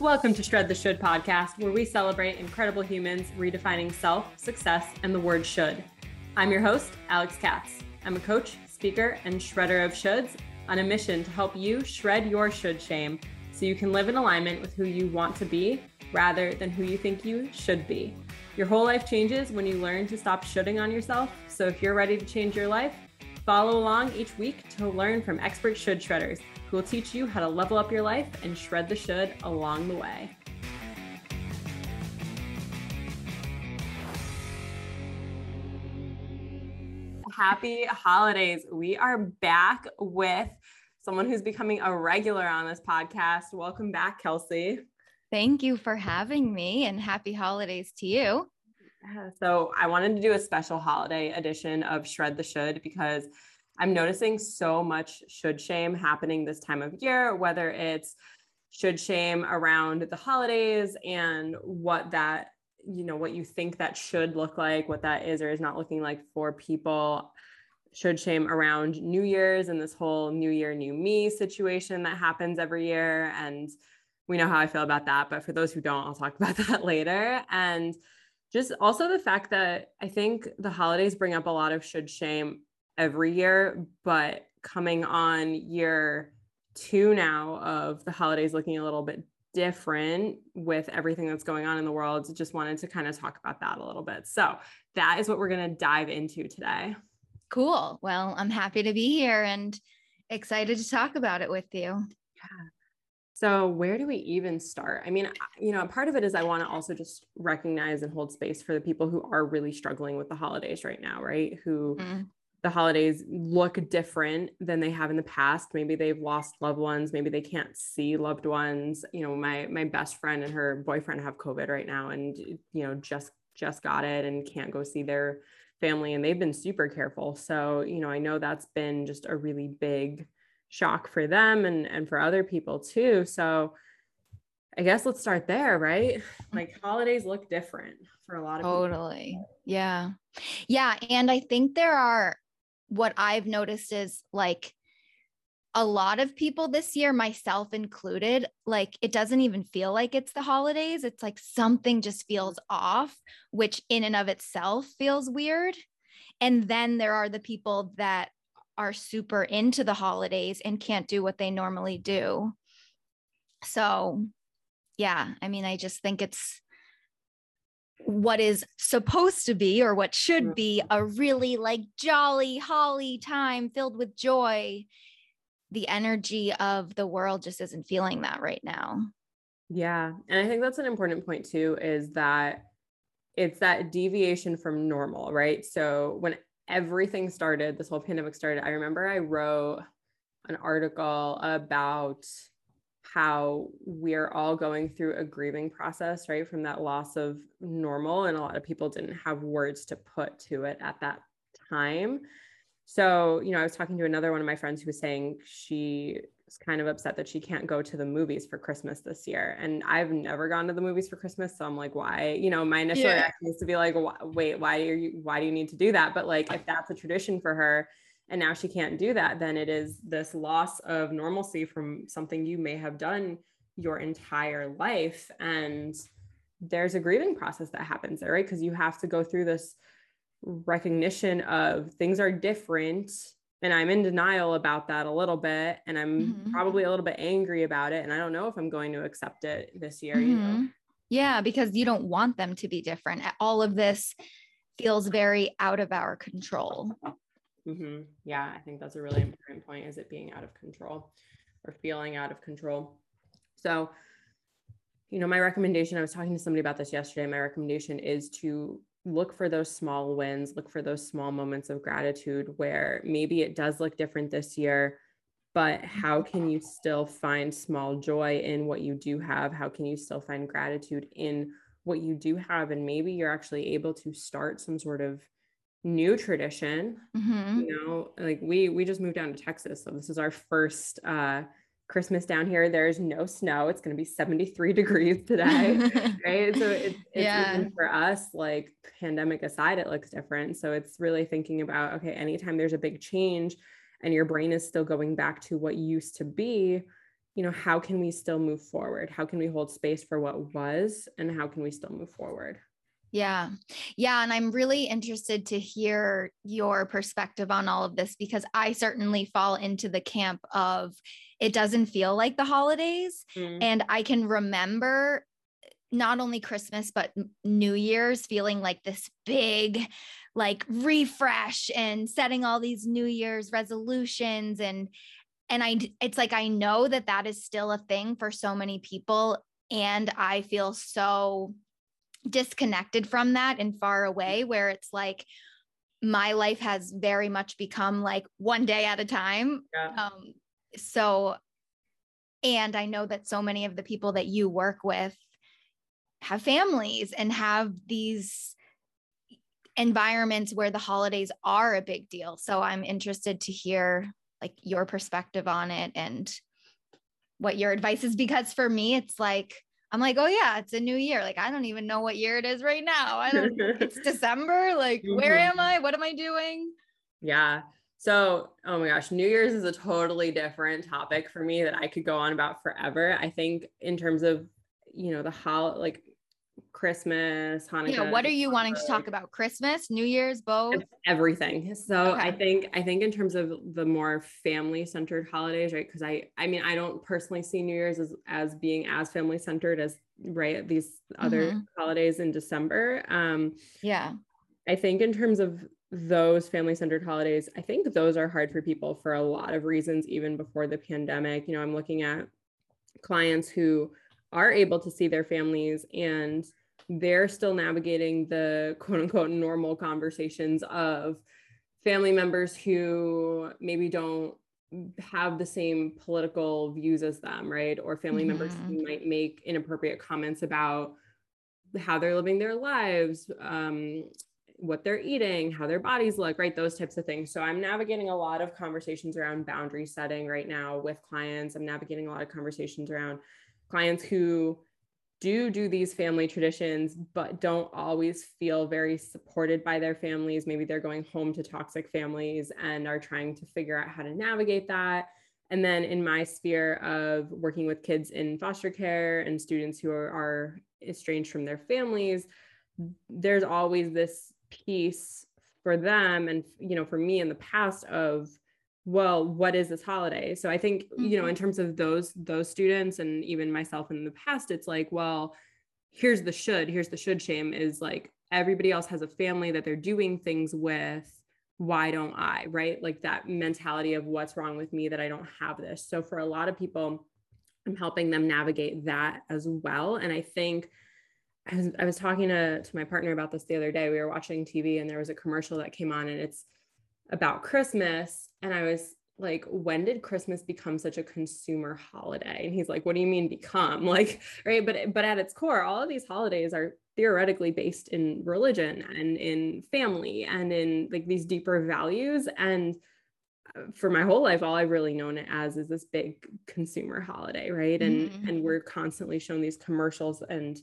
Welcome to Shred the Should podcast, where we celebrate incredible humans redefining self, success, and the word should. I'm your host, Alex Katz. I'm a coach, speaker, and shredder of shoulds on a mission to help you shred your should shame so you can live in alignment with who you want to be rather than who you think you should be. Your whole life changes when you learn to stop shoulding on yourself. So if you're ready to change your life, follow along each week to learn from expert should shredders who will teach you how to level up your life and shred the should along the way. Happy holidays. We are back with someone who's becoming a regular on this podcast. Welcome back, Kelsey. Thank you for having me and happy holidays to you. So, I wanted to do a special holiday edition of Shred the Should because I'm noticing so much should shame happening this time of year, whether it's should shame around the holidays and what that, you know, what you think that should look like, what that is or is not looking like for people. Should shame around New Year's and this whole New Year, New Me situation that happens every year. And we know how I feel about that. But for those who don't, I'll talk about that later. And just also the fact that I think the holidays bring up a lot of should shame every year, but coming on year two now of the holidays looking a little bit different with everything that's going on in the world. Just wanted to kind of talk about that a little bit. So that is what we're going to dive into today. Cool. Well, I'm happy to be here and excited to talk about it with you. Yeah. So, where do we even start? I mean, you know, part of it is I want to also just recognize and hold space for the people who are really struggling with the holidays right now, right? Who mm the holidays look different than they have in the past maybe they've lost loved ones maybe they can't see loved ones you know my my best friend and her boyfriend have covid right now and you know just just got it and can't go see their family and they've been super careful so you know i know that's been just a really big shock for them and and for other people too so I guess let's start there, right? Mm-hmm. Like holidays look different for a lot of totally. People. Yeah. Yeah. And I think there are what I've noticed is like a lot of people this year, myself included, like it doesn't even feel like it's the holidays. It's like something just feels off, which in and of itself feels weird. And then there are the people that are super into the holidays and can't do what they normally do. So, yeah, I mean, I just think it's what is supposed to be or what should mm-hmm. be a really like jolly holly time filled with joy the energy of the world just isn't feeling that right now. Yeah and i think that's an important point too is that it's that deviation from normal right? So when everything started this whole pandemic started i remember i wrote an article about how we're all going through a grieving process, right? From that loss of normal. And a lot of people didn't have words to put to it at that time. So, you know, I was talking to another one of my friends who was saying she was kind of upset that she can't go to the movies for Christmas this year. And I've never gone to the movies for Christmas. So I'm like, why? You know, my initial yeah. reaction is to be like, wait, why are you, why do you need to do that? But like, if that's a tradition for her, and now she can't do that, then it is this loss of normalcy from something you may have done your entire life. And there's a grieving process that happens there, right? Because you have to go through this recognition of things are different. And I'm in denial about that a little bit. And I'm mm-hmm. probably a little bit angry about it. And I don't know if I'm going to accept it this year, mm-hmm. you know? Mm-hmm. Yeah, because you don't want them to be different. All of this feels very out of our control. Mm-hmm. Yeah, I think that's a really important point is it being out of control or feeling out of control. So, you know, my recommendation, I was talking to somebody about this yesterday. My recommendation is to look for those small wins, look for those small moments of gratitude where maybe it does look different this year, but how can you still find small joy in what you do have? How can you still find gratitude in what you do have? And maybe you're actually able to start some sort of new tradition mm-hmm. you know like we we just moved down to texas so this is our first uh christmas down here there's no snow it's going to be 73 degrees today right so it's, it's yeah. for us like pandemic aside it looks different so it's really thinking about okay anytime there's a big change and your brain is still going back to what used to be you know, how can we still move forward? How can we hold space for what was and how can we still move forward? Yeah. Yeah. And I'm really interested to hear your perspective on all of this because I certainly fall into the camp of it doesn't feel like the holidays. Mm. And I can remember not only Christmas, but New Year's feeling like this big, like refresh and setting all these New Year's resolutions. And, and I, it's like, I know that that is still a thing for so many people. And I feel so disconnected from that and far away, where it's like, my life has very much become like one day at a time. Yeah. Um, so, and I know that so many of the people that you work with have families and have these environments where the holidays are a big deal. So I'm interested to hear like your perspective on it and what your advice is because for me it's like I'm like, oh yeah, it's a new year. Like I don't even know what year it is right now. I don't it's December. Like mm-hmm. where am I? What am I doing? Yeah. So, oh my gosh, New Year's is a totally different topic for me that I could go on about forever. I think in terms of, you know, the how like Christmas, Hanukkah. Yeah, what are you wanting to talk about? Christmas, New Year's, both? Everything. So okay. I think I think in terms of the more family centered holidays, right? Because I I mean I don't personally see New Year's as as being as family centered as right these other mm-hmm. holidays in December. Um yeah. I think in terms of those family centered holidays, I think those are hard for people for a lot of reasons, even before the pandemic. You know, I'm looking at clients who are able to see their families and they're still navigating the quote unquote normal conversations of family members who maybe don't have the same political views as them, right? Or family mm-hmm. members who might make inappropriate comments about how they're living their lives, um, what they're eating, how their bodies look, right? Those types of things. So I'm navigating a lot of conversations around boundary setting right now with clients. I'm navigating a lot of conversations around clients who do do these family traditions but don't always feel very supported by their families. Maybe they're going home to toxic families and are trying to figure out how to navigate that. And then in my sphere of working with kids in foster care and students who are, are estranged from their families there's always this piece for them and you know for me in the past of well what is this holiday? So i think you know in mm-hmm. terms of those those students and even myself in the past it's like well here's the should here's the should shame is like everybody else has a family that they're doing things with. Why don't i right? Like that mentality of what's wrong with me that i don't have this. So for a lot of people i'm helping them navigate that as well. And i think I was, I was talking to, to my partner about this the other day. We were watching TV and there was a commercial that came on and it's about Christmas. And I was like, when did Christmas become such a consumer holiday? And he's like, what do you mean become? Like, right. But but at its core, all of these holidays are theoretically based in religion and in family and in like these deeper values. And uh, for my whole life, all I've really known it as is this big consumer holiday, right? And mm-hmm. and we're constantly shown these commercials and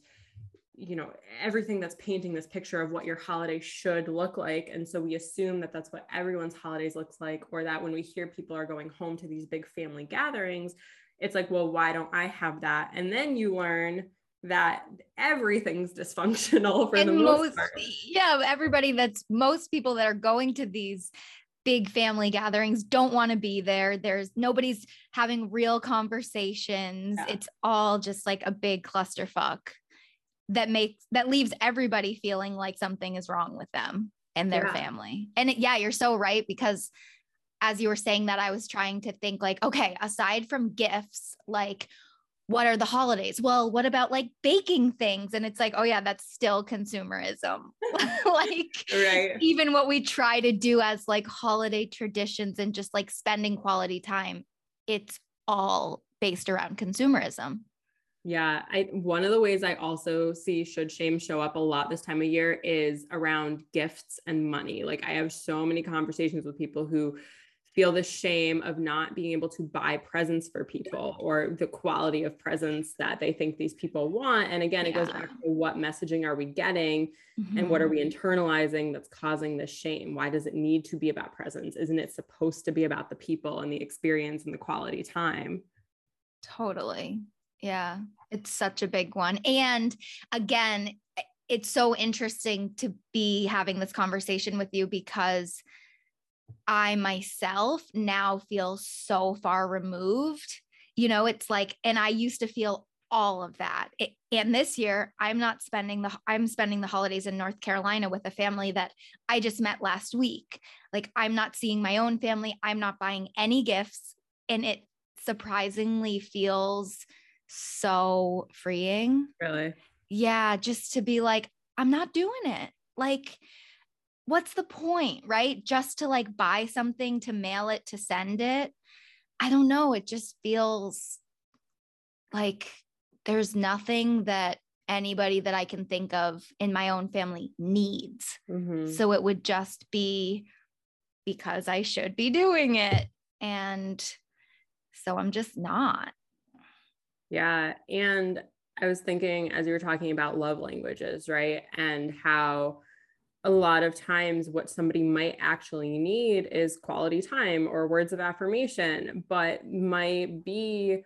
you know everything that's painting this picture of what your holiday should look like. And so we assume that that's what everyone's holidays looks like or that when we hear people are going home to these big family gatherings it's like well why don't i have that? And then you learn that everything's dysfunctional for and the most, most part. yeah everybody that's most people that are going to these big family gatherings don't want to be there. There's nobody's having real conversations. Yeah. it's all just like a big clusterfuck that makes that leaves everybody feeling like something is wrong with them and their yeah. family. And it, yeah, you're so right because as you were saying that I was trying to think like okay, aside from gifts, like what are the holidays? Well, what about like baking things? And it's like, oh yeah, that's still consumerism. like right. even what we try to do as like holiday traditions and just like spending quality time, it's all based around consumerism. Yeah, I one of the ways I also see should shame show up a lot this time of year is around gifts and money. Like I have so many conversations with people who feel the shame of not being able to buy presents for people or the quality of presents that they think these people want. And again, it goes back to what messaging are we getting mm-hmm. and what are we mm-hmm. internalizing that's causing this shame? Why does it need to be about presents? Isn't it supposed to be about the people and the experience and the quality time? Totally. Yeah. It's such a big one. And again, it's so interesting to be having this conversation with you because I myself now feel so far removed. You know, it's like, and I used to feel all of that. It, and this year, I'm not spending the I'm spending the holidays in North Carolina with a family that I just met last week. Like I'm not seeing my own family. I'm not buying any gifts, and it surprisingly feels so freeing. Really? Yeah, just to be like, I'm not doing it. Like, what's the point, right? Just to like buy something to mail it to send it. I don't know. It just feels like there's nothing that anybody that I can think of in my own family needs. Mm-hmm. So it would just be because I should be doing it. And so I'm just not. Yeah. And I was thinking as you were talking about love languages, right? And how a lot of times what somebody might actually need is quality time or words of affirmation, but might be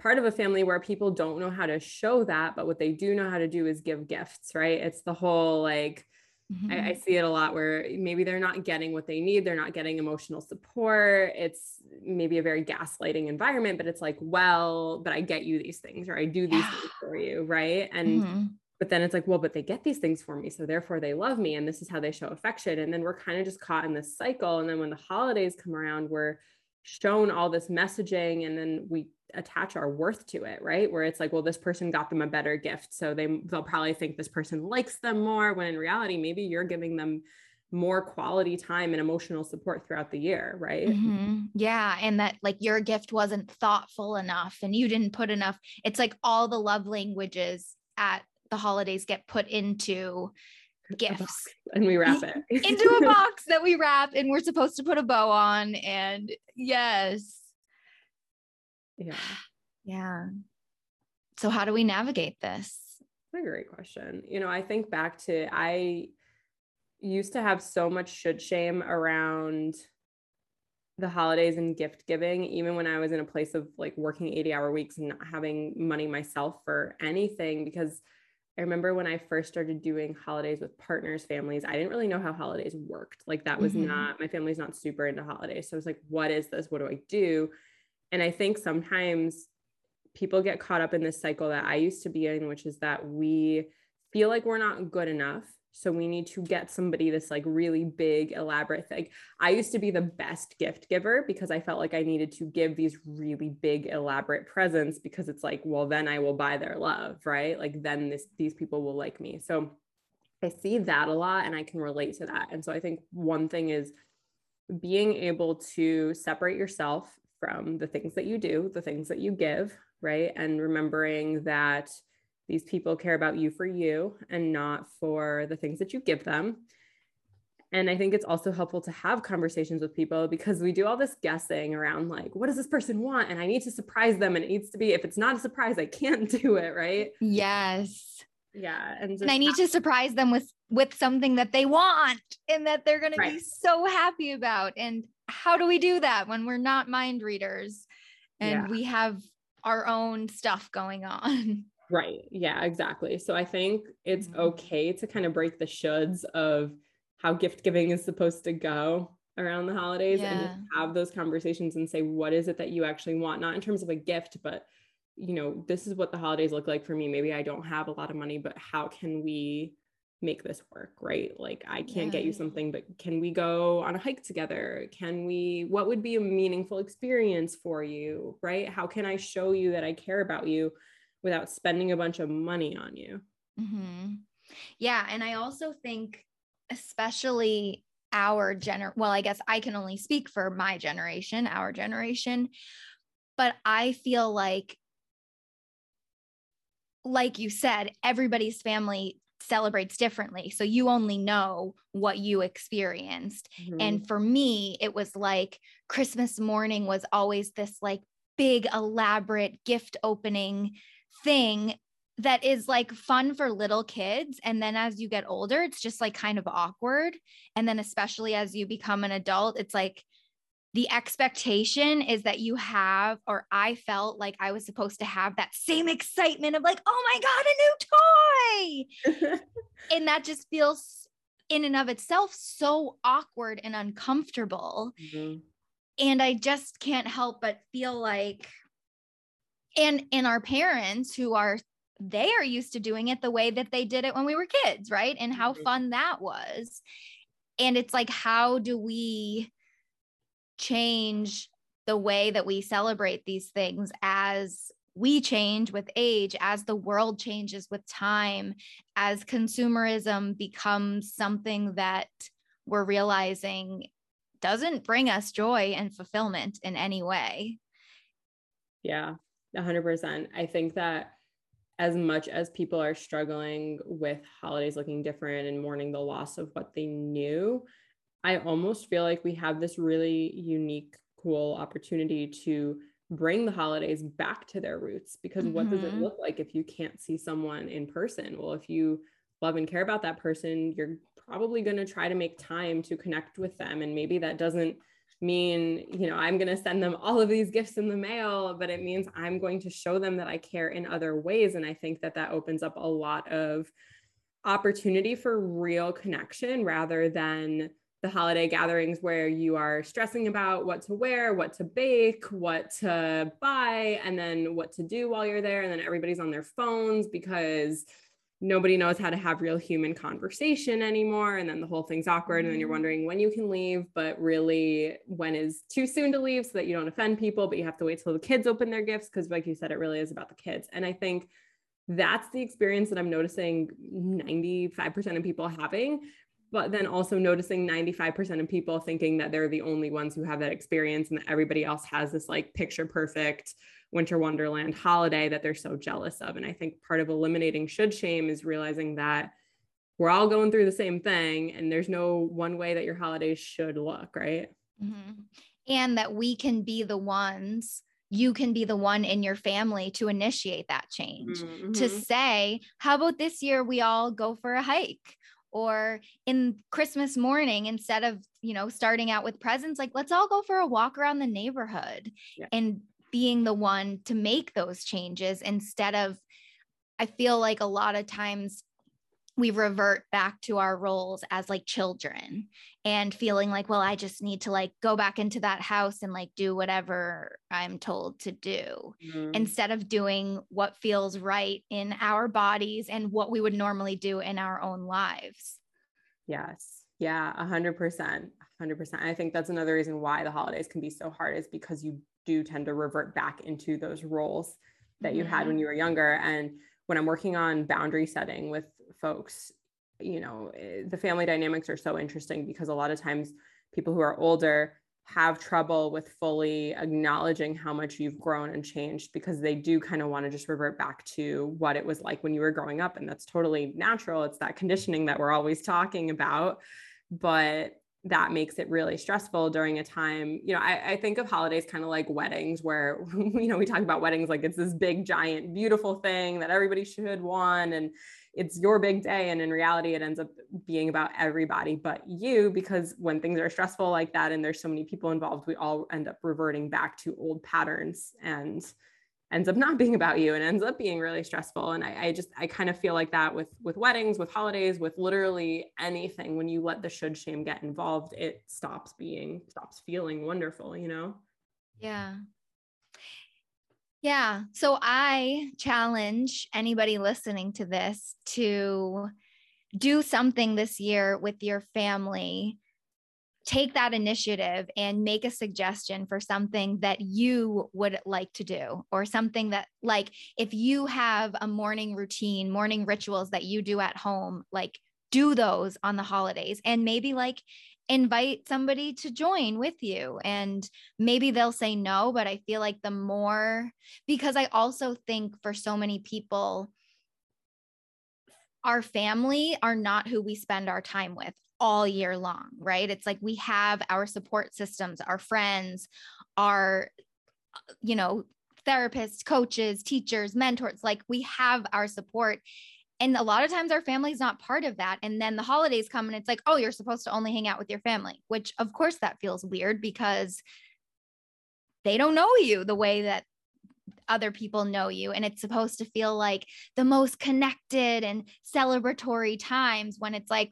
part of a family where people don't know how to show that, but what they do know how to do is give gifts, right? It's the whole like, Mm-hmm. I, I, mm-hmm. see it a lot where maybe they're not getting what they need. They're not getting emotional support. It's maybe a very gaslighting environment, but it's like, well, but I get you these things or I do these yeah. things for you. Right. And, mm-hmm. but then it's like, well, but they get these things for me. So therefore they love me. And this is how they show affection. And then we're kind of just caught in this cycle. And then when the holidays come around, we're shown all this messaging and then we attach our worth to it right where it's like well this person got them a better gift so they they'll probably think this person likes them more when in reality maybe you're giving them more quality time and emotional support throughout the year right mm-hmm. yeah and that like your gift wasn't thoughtful enough and you didn't put enough it's like all the love languages at the holidays get put into gifts. and we wrap it. into a box that we wrap and we're supposed to put a bow on and yes. Yeah. Yeah. So how do we navigate this? That's a great question. You know i think back to i used to have so much should shame around the holidays and gift giving even when i was in a place of like working 80 hour weeks and not having money myself for anything because I remember when I first started doing holidays with partners' families, I didn't really know how holidays worked. Like that was mm-hmm. not my family's not super into holidays. So I was like, what is this? What do I do? And I think sometimes people get caught up in this cycle that I used to be in, which is that we feel like we're not good enough so we need to get somebody this like really big, elaborate thing. I used to be the best gift giver because I felt like I needed to give these really big, elaborate presents because it's like, well, then I will buy their love, right? Like then this these people will like me. So I see that a lot and I can relate to that. And so I think one thing is being able to separate yourself from the things that you do, the things that you give, right? And remembering that these people care about you for you and not for the things that you give them. And I think it's also helpful to have conversations with people because we do all this guessing around like, what does this person want? And I need to surprise them. And it needs to be, if it's not a surprise, I can't do it. Right. Yes. Yeah. And, and I need to surprise them with with something that they want and that they're gonna right. be so happy about. And how do we do that when we're not mind readers and yeah. we have our own stuff going on? Right. Yeah, exactly. So I think it's mm-hmm. okay to kind of break the shoulds of how gift giving is supposed to go around the holidays yeah. and have those conversations and say, what is it that you actually want? Not in terms of a gift, but you know, this is what the holidays look like for me. Maybe I don't have a lot of money, but how can we make this work? Right. Like, I can't yeah. get you something, but can we go on a hike together? Can we, what would be a meaningful experience for you? Right. How can I show you that I care about you? Without spending a bunch of money on you. Mm-hmm. Yeah. And I also think, especially our gener well, I guess I can only speak for my generation, our generation, but I feel like, like you said, everybody's family celebrates differently. So you only know what you experienced. Mm-hmm. And for me, it was like Christmas morning was always this like big, elaborate gift opening thing that is like fun for little kids and then as you get older it's just like kind of awkward and then especially as you become an adult it's like the expectation is that you have, or I felt like I was supposed to have that same excitement of like, oh my God, a new toy. and that just feels in and of itself so awkward and uncomfortable. Mm-hmm. And I just can't help but feel like, and in our parents who are they are used to doing it the way that they did it when we were kids, right? And how mm-hmm. fun that was. And it's like, how do we change the way that we celebrate these things as we change with age, as the world changes with time, as consumerism becomes something that we're realizing doesn't bring us joy and fulfillment in any way. Yeah, 100%. I think that as much as people are struggling with holidays looking different and mourning the loss of what they knew, I almost feel like we have this really unique, cool opportunity to bring the holidays back to their roots because mm-hmm. what does it mm-hmm. look like if you can't see someone in person? Well, if you love and care about that person, you're probably going to try to make time to connect with them. And maybe that doesn't mean, you know, I'm going to send them all of these gifts in the mail, but it means I'm going to show them that I care in other ways. And I think that that opens up a lot of opportunity for real connection rather than the holiday gatherings where you are stressing about what to wear, what to bake, what to buy, and then what to do while you're there. And then everybody's on their phones because nobody knows how to have real human conversation anymore. And then the whole thing's awkward. And then you're mm-hmm. wondering when you can leave, but really when is too soon to leave so that you don't offend people, but you have to wait till the kids open their gifts. Cause like you said, it really is about the kids. And I think that's the experience that I'm noticing 95% of people having but then also noticing 95% of people thinking that they're the only ones who have that experience and that everybody else has this like picture perfect winter wonderland holiday that they're so jealous of. And i think part of eliminating should shame is realizing that we're all going through the same thing and there's no one way that your holidays should look right? Mm-hmm. and that we can be the ones you can be the one in your family to initiate that change. Mm-hmm. to say how about this year we all go for a hike or in christmas morning instead of you know starting out with presents like let's all go for a walk around the neighborhood yeah. and being the one to make those changes instead of i feel like a lot of times we revert back to our roles as like children and feeling like well i just need to like go back into that house and like do whatever i'm told to do mm-hmm. instead of doing what feels right in our bodies and what we would normally do in our own lives yes yeah 100% 100% i think that's another reason why the holidays can be so hard is because you do tend to revert back into those roles that you mm-hmm. had when you were younger and when i'm working on boundary setting with folks you know eh, the family dynamics are so interesting because a lot of times people who are older have trouble with fully acknowledging how much you've grown and changed because they do kind of want to just revert back to what it was like when you were growing up and that's totally natural. It's that conditioning that we're always talking about. But that makes it really stressful during a time you know I, I think of holidays kind of like weddings where you know we talk about weddings like it's this big giant beautiful thing that everybody should want and it's your big day and in reality it ends up being about everybody but you because when things are stressful like that and there's so many people involved we all end up reverting back to old patterns and ends up not being about you and ends up being really stressful and I, I just i kind of feel like that with with weddings with holidays with literally anything when you let the should shame get involved it stops being stops feeling wonderful you know yeah yeah. So I challenge anybody listening to this to do something this year with your family. Take that initiative and make a suggestion for something that you would like to do, or something that, like, if you have a morning routine, morning rituals that you do at home, like, do those on the holidays and maybe like invite somebody to join with you. And maybe they'll say no but i feel like the more because i also think for so many people our family are not who we spend our time with all year long right? It's like we have our support systems our friends our you know therapists coaches teachers mentors like we have our support. And a lot of times our family's not part of that. And then the holidays come and it's like oh you're supposed to only hang out with your family which of course that feels weird because they don't know you the way that other people know you. And it's supposed to feel like the most connected and celebratory times when it's like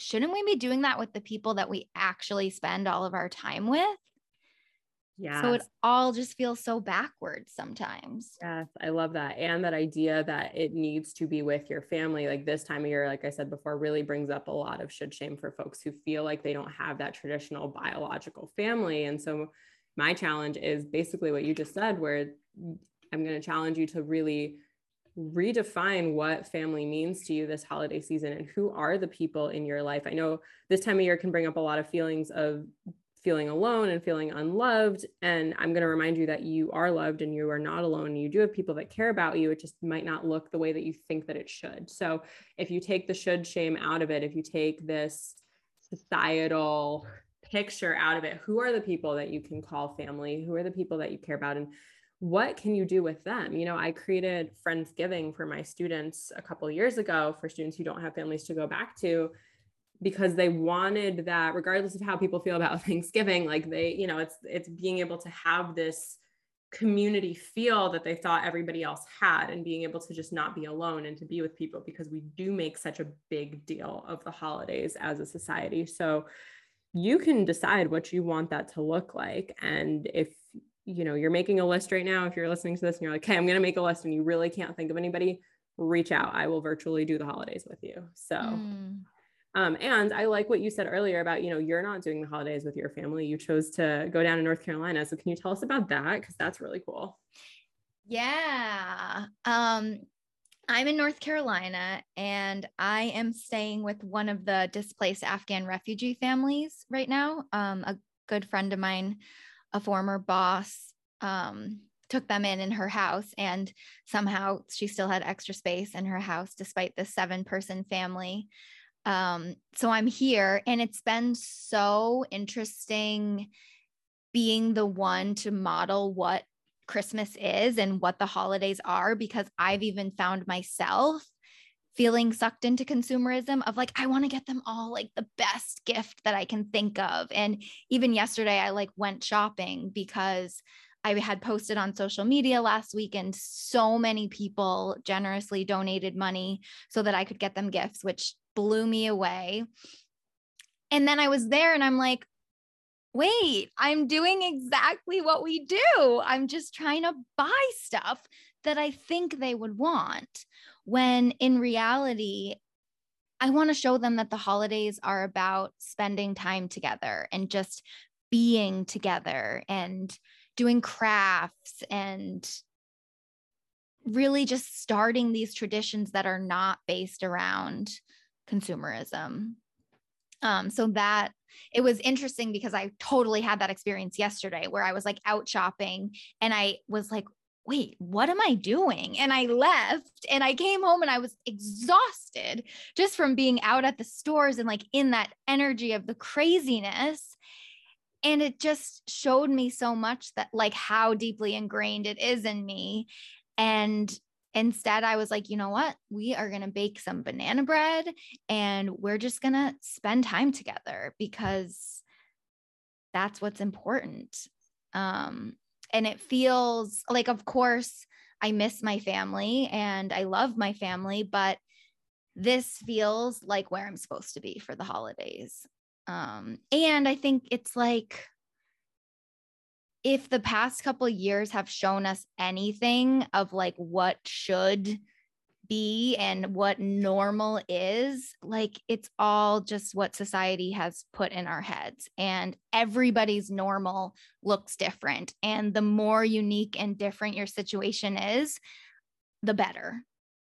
shouldn't we be doing that with the people that we actually spend all of our time with yeah. So it all just feels so backwards sometimes. Yes, I love that. And that idea that it needs to be with your family, like this time of year, like I said before, really brings up a lot of should shame for folks who feel like they don't have that traditional biological family. And so my challenge is basically what you just said, where mm, I'm going to challenge you to really redefine what family means to you this holiday season and who are the people in your life. I know this time of year can bring up a lot of feelings of feeling alone and feeling unloved. And I'm going to remind you that you are loved and you are not alone. You do have people that care about you. It just might not look the way that you think that it should. So if you take the should shame out of it, if you take this societal picture out of it, who are the people that you can call family? Who are the people that you care about? And what can you do with them? You know, I created Friendsgiving for my students a couple years ago for students who don't have families to go back to because they wanted that regardless of how people feel about Thanksgiving like they you know it's it's being able to have this community feel that they thought everybody else had and being able to just not be alone and to be with people because we do make such a big deal of the holidays as a society so you can decide what you want that to look like and if you know you're making a list right now if you're listening to this and you're like okay i'm going to make a list and you really can't think of anybody reach out i will virtually do the holidays with you so mm. Um, and I like what you said earlier about, you know, you're not doing the holidays with your family. You chose to go down to North Carolina. So can you tell us about that? Because that's really cool. Yeah. Um, I'm in North Carolina and I am staying with one of the displaced Afghan refugee families right now. Um, a good friend of mine, a former boss, um, took them in in her house and somehow she still had extra space in her house despite the seven person family. Um, so I'm here and it's been so interesting being the one to model what Christmas is and what the holidays are because I've even found myself feeling sucked into consumerism of like I want to get them all like the best gift that I can think of and even yesterday I like went shopping because I had posted on social media last week and so many people generously donated money so that I could get them gifts which blew me away. And then I was there and I'm like, wait, I'm doing exactly what we do. I'm just trying to buy stuff that I think they would want. When in reality, I want to show them that the holidays are about spending time together and just being together and doing crafts and really just starting these traditions that are not based around consumerism. Um, so that it was interesting because I totally had that experience yesterday where I was like out shopping and I was like, wait, what am I doing? And I left and I came home and I was exhausted just from being out at the stores and like in that energy of the craziness. And it just showed me so much that like how deeply ingrained it is in me. And Instead, I was like, you know what? We are going to bake some banana bread and we're just going to spend time together because that's what's important. Um, and it feels like, of course, I miss my family and I love my family, but this feels like where I'm supposed to be for the holidays. Um, and I think it's like, if the past couple years have shown us anything of like what should be and what normal is, like it's all just what society has put in our heads. And everybody's normal looks different. And the more unique and different your situation is, the better.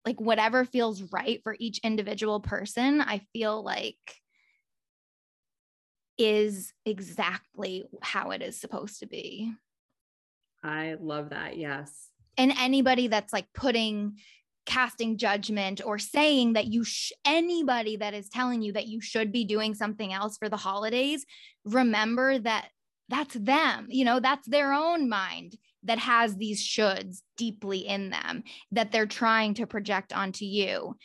Like whatever feels right for each individual person, I feel like is exactly how it is supposed to be. I love that. Yes. And anybody that's like putting casting judgment or saying that you sh- anybody that is telling you that you should be doing something else for the holidays remember that that's them you know that's their own mind that has these shoulds deeply in them that they're trying to project onto you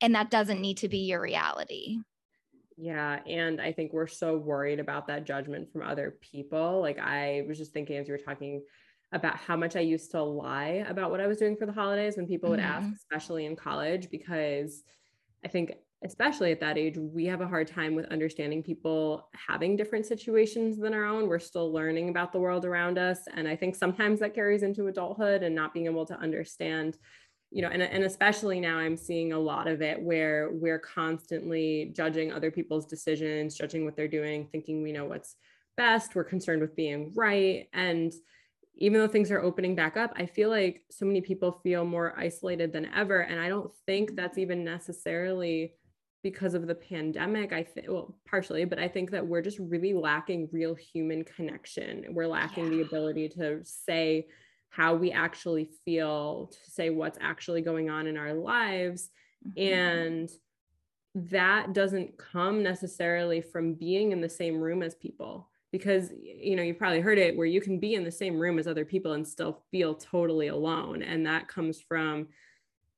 and that doesn't need to be your reality. Yeah. And I think we're so worried about that judgment from other people. Like I was just thinking as you were talking about how much I used to lie about what I was doing for the holidays when people would mm-hmm. ask, especially in college, because I think especially at that age, we have a hard time with understanding people having different situations than our own. We're still learning about the world around us. And I think sometimes that carries into adulthood and not being able to understand, you know, and, and especially now I'm seeing a lot of it where we're constantly judging other people's decisions, judging what they're doing, thinking we know what's best. We're concerned with being right. And even though things are opening back up, I feel like so many people feel more isolated than ever. And I don't think that's even necessarily because of the pandemic i think well partially but i think that we're just really lacking real human connection we're lacking yeah. the ability to say how we actually feel to say what's actually going on in our lives mm-hmm. and that doesn't come necessarily from being in the same room as people because you know you've probably heard it where you can be in the same room as other people and still feel totally alone and that comes from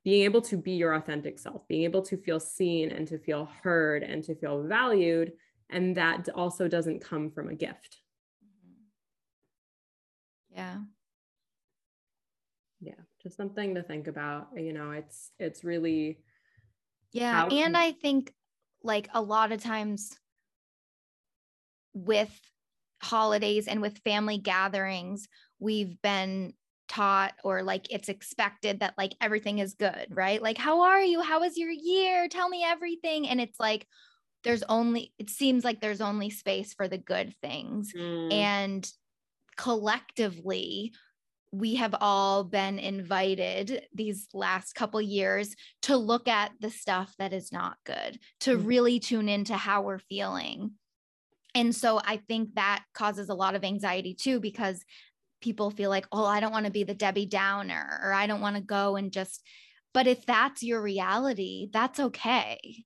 being able to be your authentic self, being able to feel seen and to feel heard and to feel valued. And that also doesn't come from a gift. Mm-hmm. Yeah. Yeah. Just something to think about. You know, it's, it's really. Yeah. and I think like a lot of times with holidays and with family gatherings, we've been taught or like it's expected that like everything is good, right? Like, how are you? How was your year? Tell me everything. And it's like, there's only, it seems like there's only space for the good things. Mm. And collectively, we have all been invited these last couple years to look at the stuff that is not good, to mm. really tune into how we're feeling. And so I think that causes a lot of anxiety too, because people feel like, oh, I don't want to be the Debbie Downer or I don't want to go and just, but if that's your reality, that's okay.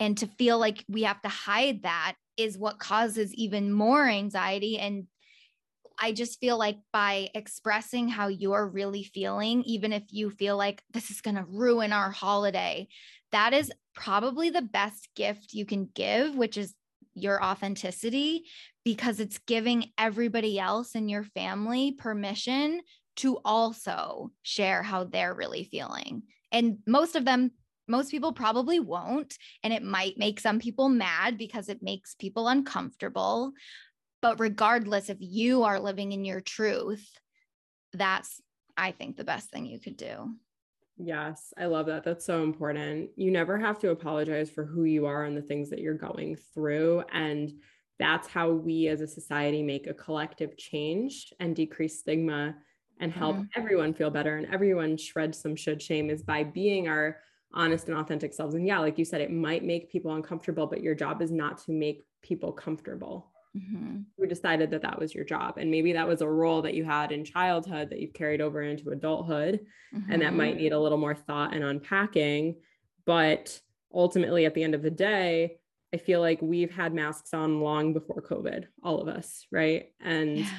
And to feel like we have to hide that is what causes even more anxiety. And I just feel like by expressing how you're really feeling, even if you feel like this is going to ruin our holiday, that is probably the best gift you can give, which is your authenticity because it's giving everybody else in your family permission to also share how they're really feeling. And most of them, most people probably won't. And it might make some people mad because it makes people uncomfortable. But regardless, if you are living in your truth, that's, I think, the best thing you could do. Yes, I love that. That's so important. You never have to apologize for who you are and the things that you're going through. And that's how we as a society make a collective change and decrease stigma and help mm-hmm. everyone feel better and everyone shred some should shame is by being our honest and authentic selves. And yeah, like you said, it might make people uncomfortable, but your job is not to make people comfortable. Mm-hmm. We decided that that was your job. And maybe that was a role that you had in childhood that you've carried over into adulthood. Mm-hmm. And that might mm-hmm. need a little more thought and unpacking. But ultimately, at the end of the day, I feel like we've had masks on long before COVID, all of us, right? And yeah.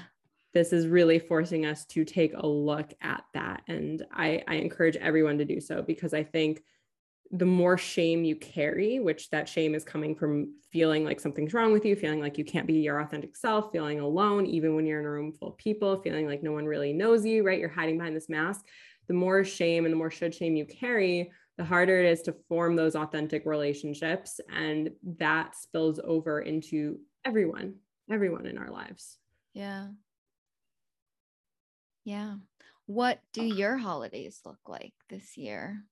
this is really forcing us to take a look at that. And I, I encourage everyone to do so because I think the more shame you carry, which that shame is coming from feeling like something's wrong with you, feeling like you can't be your authentic self, feeling alone, even when you're in a room full of people, feeling like no one really knows you, right? You're hiding behind this mask. The more shame and the more should shame you carry, the harder it is to form those authentic relationships. And that spills over into everyone, everyone in our lives. Yeah. Yeah. What do your holidays look like this year?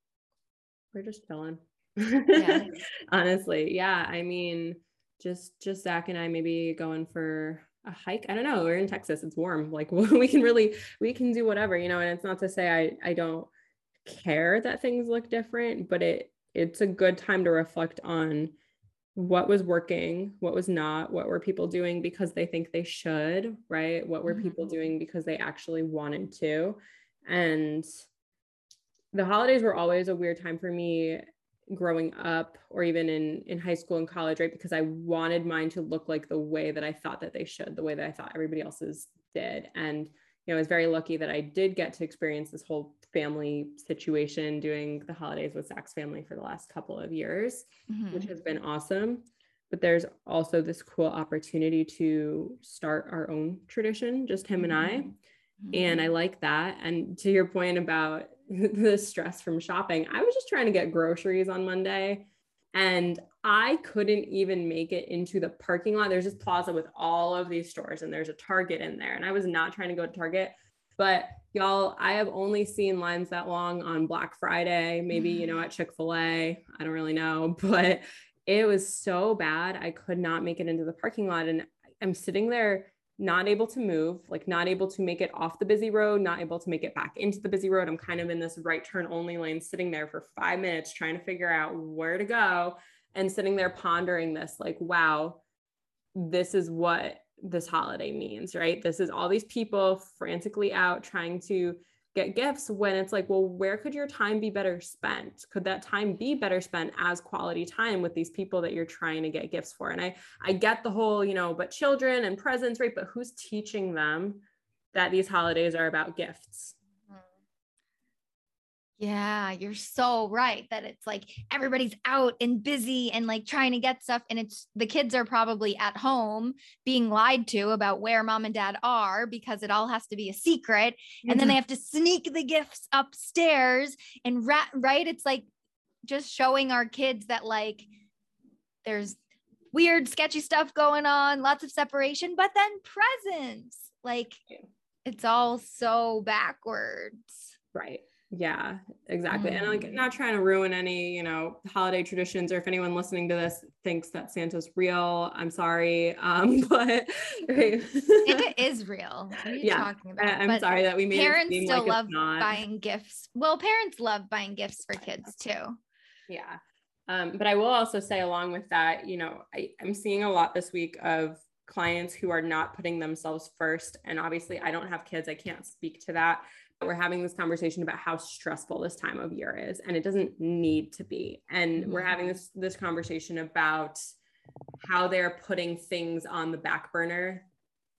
We're just chilling. Yeah. Honestly. Yeah. I mean, just just Zach and I maybe going for a hike. I don't know. We're in Texas. It's warm. Like we can really we can do whatever, you know, and it's not to say I I don't care that things look different, but it it's a good time to reflect on what was working, what was not, what were people doing because they think they should, right? What were mm-hmm. people doing because they actually wanted to? And the holidays were always a weird time for me growing up or even in in high school and college right because i wanted mine to look like the way that i thought that they should the way that i thought everybody else's did and you know i was very lucky that i did get to experience this whole family situation doing the holidays with Zach's family for the last couple of years, mm-hmm. which has been awesome. But there's also this cool opportunity to start our own tradition, just him mm-hmm. and I. Mm-hmm. And I like that. And to your point about the stress from shopping, I was just trying to get groceries on Monday and I couldn't even make it into the parking lot. There's this plaza with all of these stores, and there's a Target in there. And I was not trying to go to Target, but y'all, I have only seen lines that long on Black Friday, maybe, you know, mm. at Chick fil A. I don't really know, but it was so bad. I could not make it into the parking lot. And I'm sitting there not able to move, like not able to make it off the busy road, not able to make it back into the busy road. I'm kind of in this right turn only lane, sitting there for five minutes trying to figure out where to go and sitting there pondering this like, wow, this is what this holiday means, right? This is all these people frantically out trying to get gifts when it's like, well, where could your time be better spent? Could that time be better spent as quality time with these people that you're trying to get gifts for? And I I get the whole, you know, but children and presents, right? But who's teaching them that these holidays are about gifts? Yeah, you're so right that it's like everybody's out and busy and like trying to get stuff. And it's the kids are probably at home being lied to about where mom and dad are because it all has to be a secret. And then they mm-hmm. have to sneak the gifts upstairs and rat, right? It's like just showing our kids that like there's weird, sketchy stuff going on, lots of separation, but then presents. Like it's all so backwards. Right. Yeah, exactly. Mm. And like mm. not trying to ruin any, you know, holiday traditions or if anyone listening to this thinks that Santa's real, I'm sorry. Um, but right. Santa is real. What are you yeah, talking about? I, am sorry that we made parents still like love buying gifts. Well, parents love buying gifts for kids too. Yeah. Um, but I will also say along with that, you know, I, I'm seeing a lot this week of clients who are not putting themselves first. And obviously I don't have kids. I can't speak to that we're having this conversation about how stressful this time of year is and it doesn't need to be. And mm-hmm. we're having this this conversation about how they're putting things on the back burner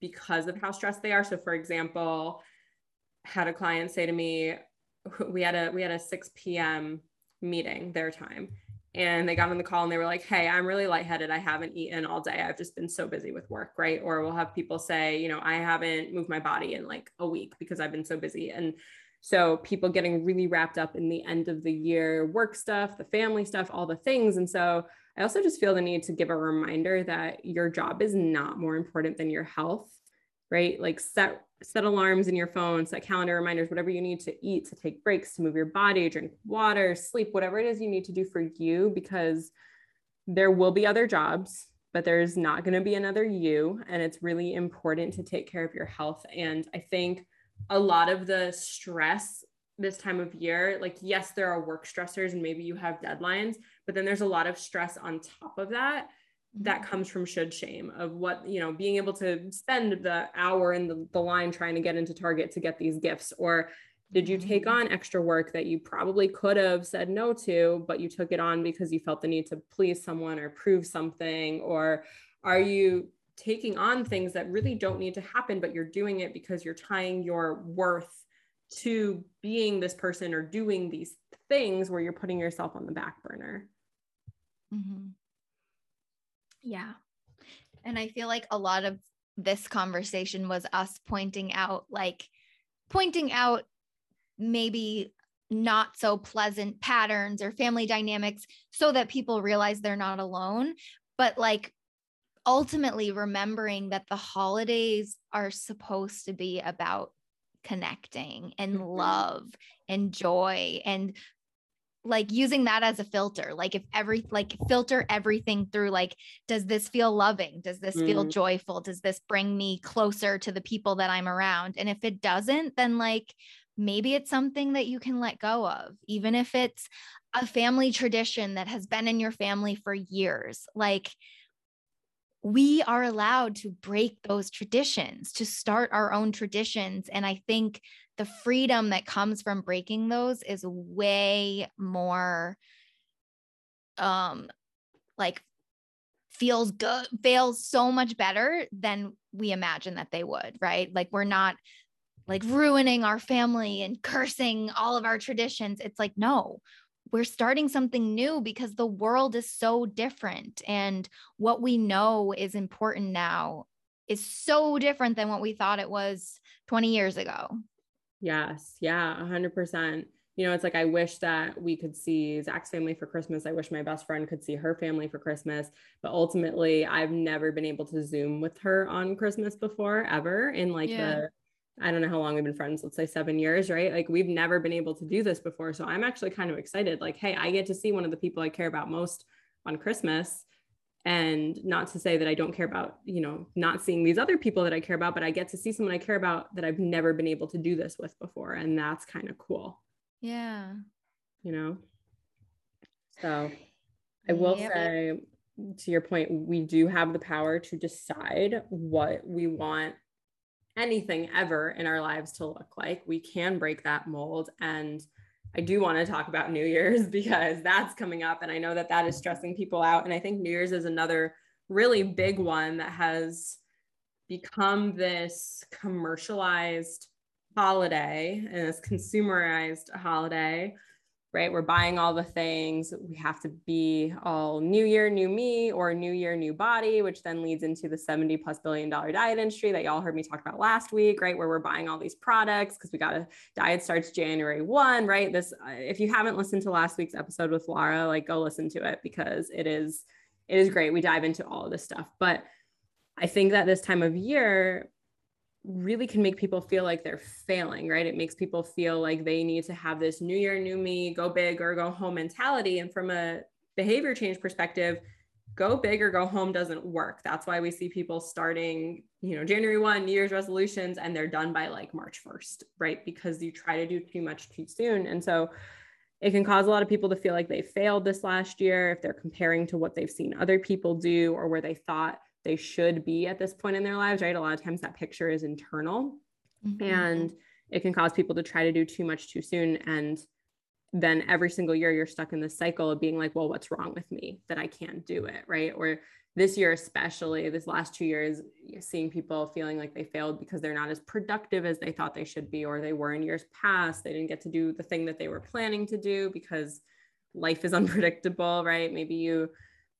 because of how stressed they are. So for example had a client say to me we had a we had a 6 p.m meeting their time and they got on the call and they were like hey i'm really lightheaded. I haven't eaten all day. I've just been so busy with work right? Or we'll have people say you know i haven't moved my body in like a week because i've been so busy. And so people getting really wrapped up in the end of the year work stuff the family stuff all the things. And so i also just feel the need to give a reminder that your job is not more important than your health right like set set alarms in your phone, set calendar reminders, whatever you need to eat, to take breaks, to move your body, drink water, sleep, whatever it is you need to do for you, because there will be other jobs, but there's not going to be another you. And it's really important to take care of your health. And I think a lot of the stress this time of year, like, yes, there are work stressors and maybe you have deadlines, but then there's a lot of stress on top of that that comes from should shame of what you know being able to spend the hour in the, the line trying to get into target to get these gifts or did you take mm-hmm. on extra work that you probably could have said no to but you took it on because you felt the need to please someone or prove something or are you taking on things that really don't need to happen but you're doing it because you're tying your worth to being this person or doing these things where you're putting yourself on the back burner mm-hmm. Yeah. And I feel like a lot of this conversation was us pointing out, like, pointing out maybe not so pleasant patterns or family dynamics so that people realize they're not alone. But like, ultimately remembering that the holidays are supposed to be about connecting and mm-hmm. love and joy and like using that as a filter like if every like filter everything through like does this feel loving? Does this mm. feel joyful? Does this bring me closer to the people that i'm around? And if it doesn't then like maybe it's something that you can let go of even if it's a family tradition that has been in your family for years. Like we are allowed to break those traditions to start our own traditions. And i think the freedom that comes from breaking those is way more um like feels good feels so much better than we imagine that they would right like we're not like ruining our family and cursing all of our traditions. It's like, no, we're starting something new because the world is so different and what we know is important now is so different than what we thought it was 20 years ago. Yes. Yeah. 100%. You know, it's like I wish that we could see Zach's family for Christmas. I wish my best friend could see her family for Christmas. But ultimately, I've never been able to Zoom with her on Christmas before, ever in like yeah. the I don't know how long we've been friends, let's say seven years, right? Like we've never been able to do this before. So I'm actually kind of excited. Like, hey, I get to see one of the people I care about most on Christmas. And not to say that I don't care about, you know, not seeing these other people that I care about, but I get to see someone I care about that I've never been able to do this with before. And that's kind of cool. Yeah. You know? So I will yep. say, to your point, we do have the power to decide what we want anything ever in our lives to look like. We can break that mold. And I do want to talk about New Year's because that's coming up. And I know that that is stressing people out. And I think New Year's is another really big one that has become this commercialized holiday and this consumerized holiday right? We're buying all the things. We have to be all new year, new me, or new year, new body, which then leads into the 70 plus billion dollar diet industry that y'all heard me talk about last week, right? Where we're buying all these products because we got a diet starts January 1, right? This, uh, if you haven't listened to last week's episode with Laura, like go listen to it because it is, it is great. We dive into all of this stuff. But I think that this time of year, really can make people feel like they're failing, right? It makes people feel like they need to have this new year, new me, go big or go home mentality. And from a behavior change perspective, go big or go home doesn't work. That's why we see people starting, you know, January 1, New Year's resolutions, and they're done by like March 1st, right? Because you try to do too much too soon. And so it can cause a lot of people to feel like they failed this last year if they're comparing to what they've seen other people do or where they thought they should be at this point in their lives, right? A lot of times that picture is internal mm-hmm. and it can cause people to try to do too much too soon. And then every single year you're stuck in this cycle of being like, well, what's wrong with me that I can't do it, right? Or this year, especially this last two years, seeing people feeling like they failed because they're not as productive as they thought they should be, or they were in years past. They didn't get to do the thing that they were planning to do because life is unpredictable, right? Maybe you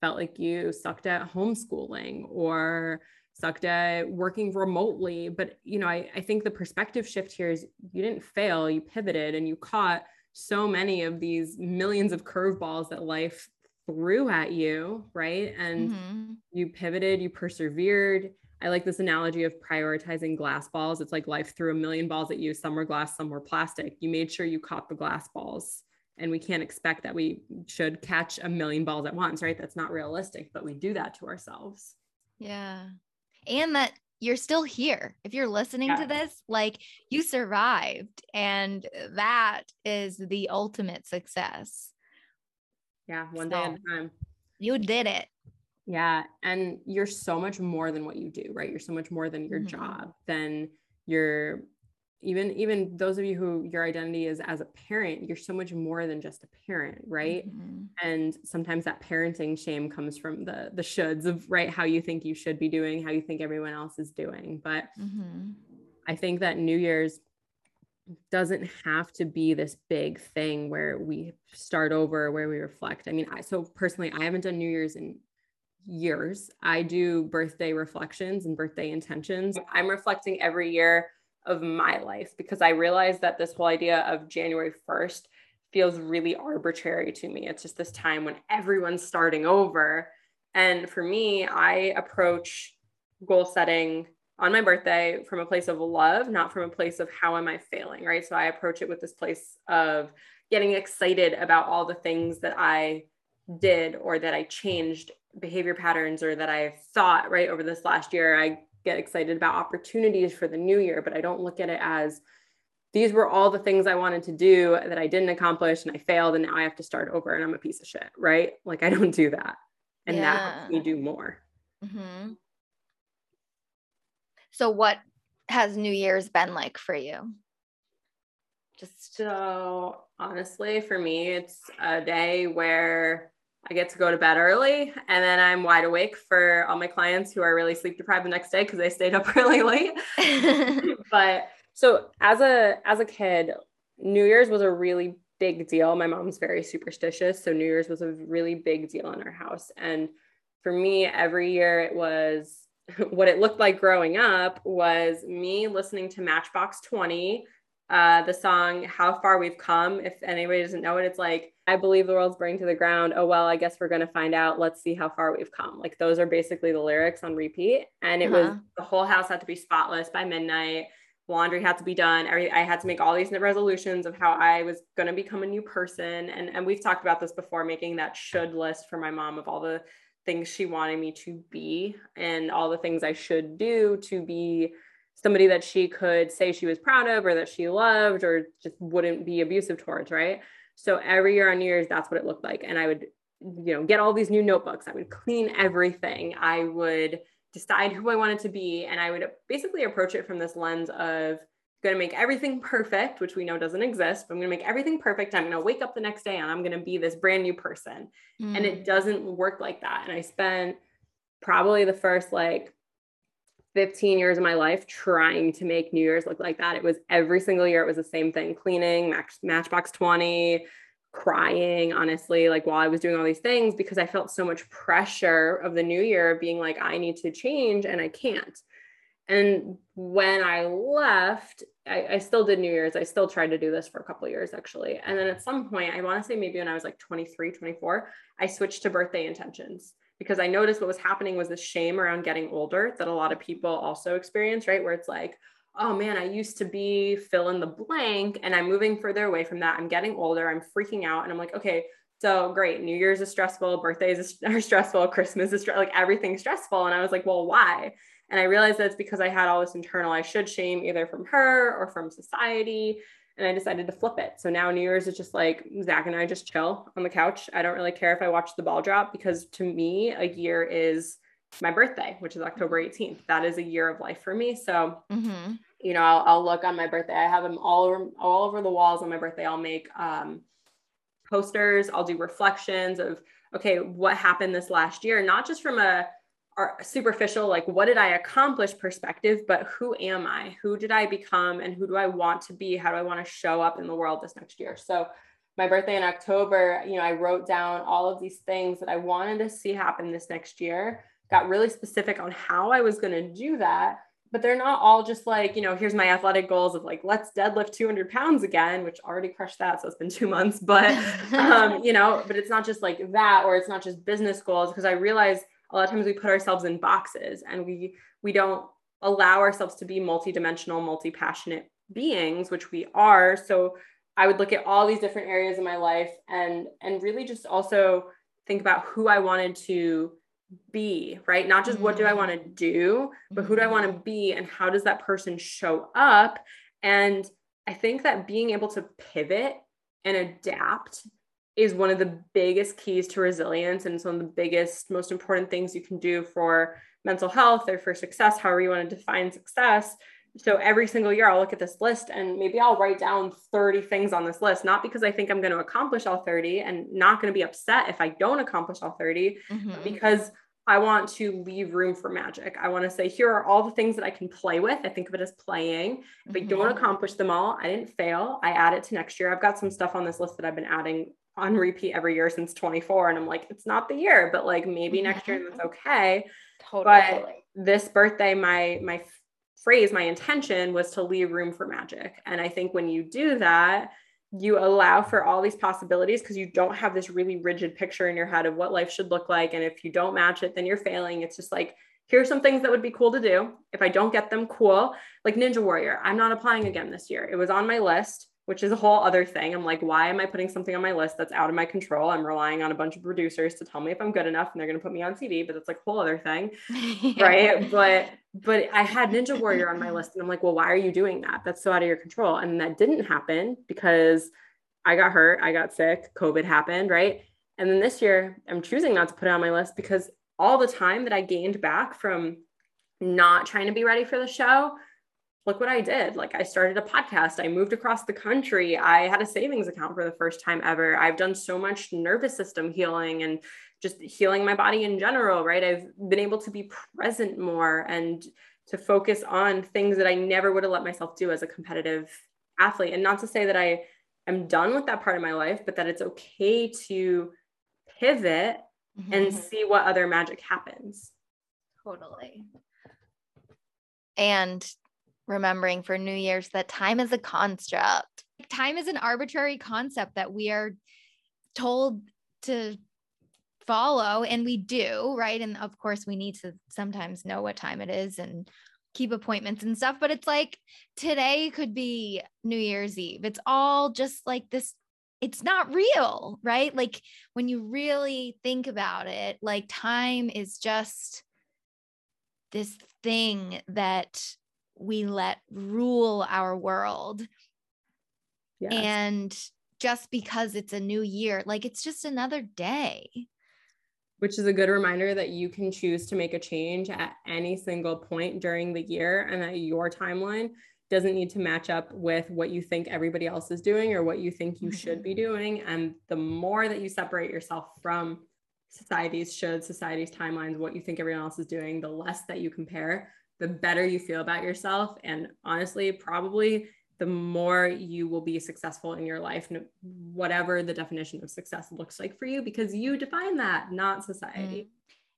felt like you sucked at homeschooling or sucked at working remotely. But, you know, I, I think the perspective shift here is you didn't fail, you pivoted and you caught so many of these millions of curveballs that life threw at you, right? And mm-hmm. you pivoted, you persevered. I like this analogy of prioritizing glass balls. It's like life threw a million balls at you. Some were glass, some were plastic. You made sure you caught the glass balls and we can't expect that we should catch a million balls at once, right? That's not realistic, but we do that to ourselves. Yeah. And that you're still here. If you're listening to this, like you survived, and that is the ultimate success. Yeah, one so, day at a time. You did it. Yeah. And you're so much more than what you do, right? You're so much more than your mm-hmm. job, than your even even those of you who your identity is as a parent you're so much more than just a parent right? Mm-hmm. and sometimes that parenting shame comes from the the shoulds of right how you think you should be doing how you think everyone else is doing. But mm-hmm. i think that new year's doesn't have to be this big thing where we start over where we reflect. I mean i so personally i haven't done new year's in years. I do birthday reflections and birthday intentions. I'm reflecting every year of my life because I realized that this whole idea of January 1st feels really arbitrary to me. It's just this time when everyone's starting over. And for me, I approach goal setting on my birthday from a place of love, not from a place of how am I failing, right? So I approach it with this place of getting excited about all the things that I did or that I changed behavior patterns or that I thought right over this last year. I get excited about opportunities for the new year, but I don't look at it as these were all the things I wanted to do that I didn't accomplish and I failed and now I have to start over and I'm a piece of shit, right? Like I don't do that. And yeah. that helps me do more. Mm-hmm. So what has New Year's been like for you? Just so honestly, for me, it's a day where I get to go to bed early and then I'm wide awake for all my clients who are really sleep deprived the next day because they stayed up really late. but So as a as a kid, New Year's was a really big deal. My mom's very superstitious, so New Year's was a really big deal in our house. And for me, every year it was what it looked like growing up was me listening to Matchbox 20, uh, the song How Far We've Come. If anybody doesn't know it, it's like, I believe the world's burning to the ground. Oh, well, I guess we're going to find out. Let's see how far we've come. Like, those are basically the lyrics on repeat. And it uh-huh. was the whole house had to be spotless by midnight. Laundry had to be done. Every, I had to make all these resolutions of how I was going to become a new person. And, and we've talked about this before, making that should list for my mom of all the things she wanted me to be and all the things I should do to be somebody that she could say she was proud of or that she loved or just wouldn't be abusive towards, right? So every year on New Year's, that's what it looked like. And I would, you know, get all these new notebooks. I would clean everything. I would decide who I wanted to be. And I would basically approach it from this lens of going to make everything perfect, which we know doesn't exist, but I'm going to make everything perfect. I'm going to wake up the next day and I'm going to be this brand new person. Mm. And it mm. doesn't work like that. And I spent probably the first like 15 years of my life trying to make New Year's look like that. It was every single year, it was the same thing cleaning, match, Matchbox 20, crying, honestly, like while I was doing all these things because I felt so much pressure of the new year being like, I need to change and I can't. And when I left, I, I, still did New Year's. I still tried to do this for a couple years actually. And then at some point, I want to say maybe when I was like 23, 24, I switched to birthday intentions because I noticed what was happening was this shame around getting older that a lot of people also experience, right? Where it's like, oh man, I used to be fill in the blank and I'm moving further away from that. I'm getting older. I'm freaking out. And I'm like, okay, so great. New Year's is stressful. Birthdays are stressful. Christmas is like everything's stressful. And I was like, well, why? And I realized that it's because I had all this internal I should shame either from her or from society. And I decided to flip it. So now New Year's is just like Zach and I just chill on the couch. I don't really care if I watch the ball drop because to me, a year is my birthday, which is October 18th. That is a year of life for me. So, mm-hmm. you know, I'll, I'll, look on my birthday. I have them all over, all over the walls on my birthday. I'll make um, posters. I'll do reflections of, okay, what happened this last year, not just from a superficial like what did i accomplish perspective but who am i? Who did i become and who do i want to be? How do i want to show up in the world this next year? So my birthday in october you know i wrote down all of these things that i wanted to see happen this next year got really specific on how i was going to do that but they're not all just like you know here's my athletic goals of like let's deadlift 200 pounds again which already crushed that so it's been two months but um you know but it's not just like that or it's not just business goals because i realized a lot of times we put ourselves in boxes and we we don't allow ourselves to be multidimensional multi-passionate beings which we are so i would look at all these different areas in my life and and really just also think about who i wanted to be right not just what do i want to mm-hmm. do but who do i want to mm-hmm. be and how does that person show up and i think that being able to pivot and adapt is one of the biggest keys to resilience and it's one of the biggest most important things you can do for mental health or for success however you want to define success so every single year i'll look at this list and maybe i'll write down 30 things on this list not because i think i'm going to accomplish all 30 and not going to be upset if i don't accomplish all 30 mm-hmm. because I want to leave room for magic. I want to say, here are all the things that I can play with. I think of it as playing. If mm-hmm. I don't mm-hmm. accomplish them all, I didn't fail. I add it to next year. I've got some stuff on this list that I've been adding on repeat every year since 24 and i'm like it's not the year but like maybe mm-hmm. next year that's okay. Totally. but this birthday my my phrase my intention was to leave room for magic. And i think when you do that you allow for all these possibilities because you don't have this really rigid picture in your head of what life should look like. And if you don't match it then you're failing. It's just like here's some things that would be cool to do. If i don't get them cool. Like ninja warrior i'm not applying again this year. It was on my list which is a whole other thing. I'm like, why am I putting something on my list that's out of my control? I'm relying on a bunch of producers to tell me if I'm good enough and they're going to put me on TV, but it's like a whole other thing. yeah. Right. But, but I had Ninja Warrior on my list and I'm like, well, why are you doing that? That's so out of your control. And that didn't happen because I got hurt, I got sick, COVID happened. Right. And then this year, I'm choosing not to put it on my list because all the time that I gained back from not trying to be ready for the show look what I did. Like I started a podcast, I moved across the country, I had a savings account for the first time ever. I've done so much nervous system healing and just healing my body in general, right? I've been able to be present more and to focus on things that I never would have let myself do as a competitive athlete. And not to say that I am done with that part of my life, but that it's okay to pivot mm-hmm. and see what other magic happens. Totally. And remembering for New Year's that time is a construct. Time is an arbitrary concept that we are told to follow and we do right? And of course we need to sometimes know what time it is and keep appointments and stuff but it's like today could be new year's eve. It's all just like this it's not real right? Like when you really think about it like time is just this thing that we let rule our world yes. and just because it's a new year like it's just another day which is a good reminder that you can choose to make a change at any single point during the year and that your timeline doesn't need to match up with what you think everybody else is doing or what you think you should be mm-hmm. doing. And the more that you separate yourself from society's should, society's timelines, what you think everyone else is doing, the less that you compare, the better you feel about yourself. And honestly, probably the more you will be successful in your life, whatever the definition of success looks like for you, because you define that, not society. Mm.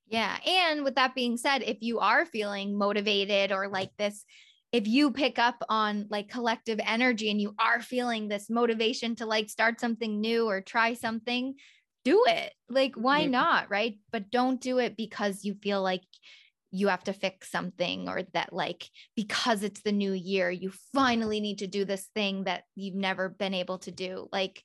Yeah. And with that being said, if you are feeling motivated or like this, if you pick up on like collective energy and you are feeling this motivation to like start something new or try something, do it. Like, why yeah. not? Right. But don't do it because you feel like you have to fix something or that like because it's the new year you finally need to do this thing that you've never been able to do. Like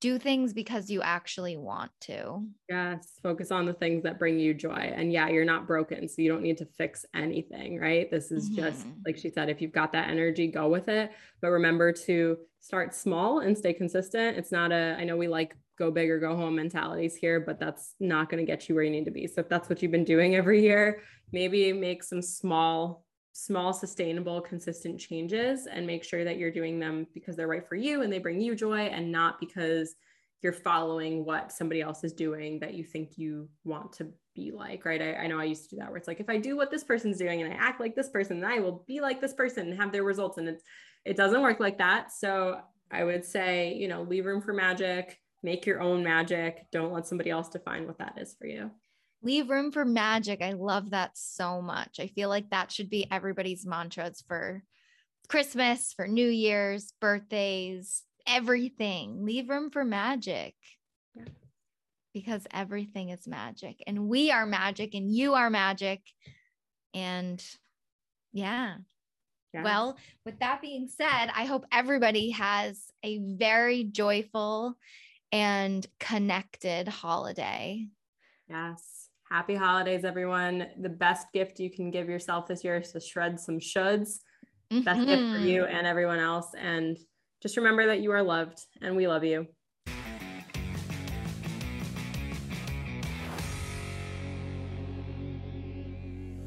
do things because you actually want to. Yes focus on the things that bring you joy. And yeah you're not broken so you don't need to fix anything right? This is mm-hmm. just like she said if you've got that energy go with it. But remember to start small and stay consistent. It's not a i know we like go big or go home mentalities here, but that's not going to get you where you need to be. So if that's what you've been doing every year, maybe make some small, small, sustainable, consistent changes and make sure that you're doing them because they're right for you and they bring you joy and not because you're following what somebody else is doing that you think you want to be like, right? I, I, know I used to do that where it's like, if I do what this person's doing and I act like this person, then I will be like this person and have their results. And it's, it doesn't work like that. So I would say, you know, leave room for magic make your own magic. Don't let somebody else define what that is for you. Leave room for magic. I love that so much. I feel like that should be everybody's mantras for Christmas, for New Year's, birthdays, everything. Leave room for magic. Yeah. Because everything is magic and we are magic and you are magic. And yeah. yeah. Well, with that being said, I hope everybody has a very joyful and connected holiday. Yes. Happy holidays, everyone. The best gift you can give yourself this year is to shred some shoulds. Mm-hmm. Best gift for you mm-hmm. and everyone else. And just remember that you are loved and we love you.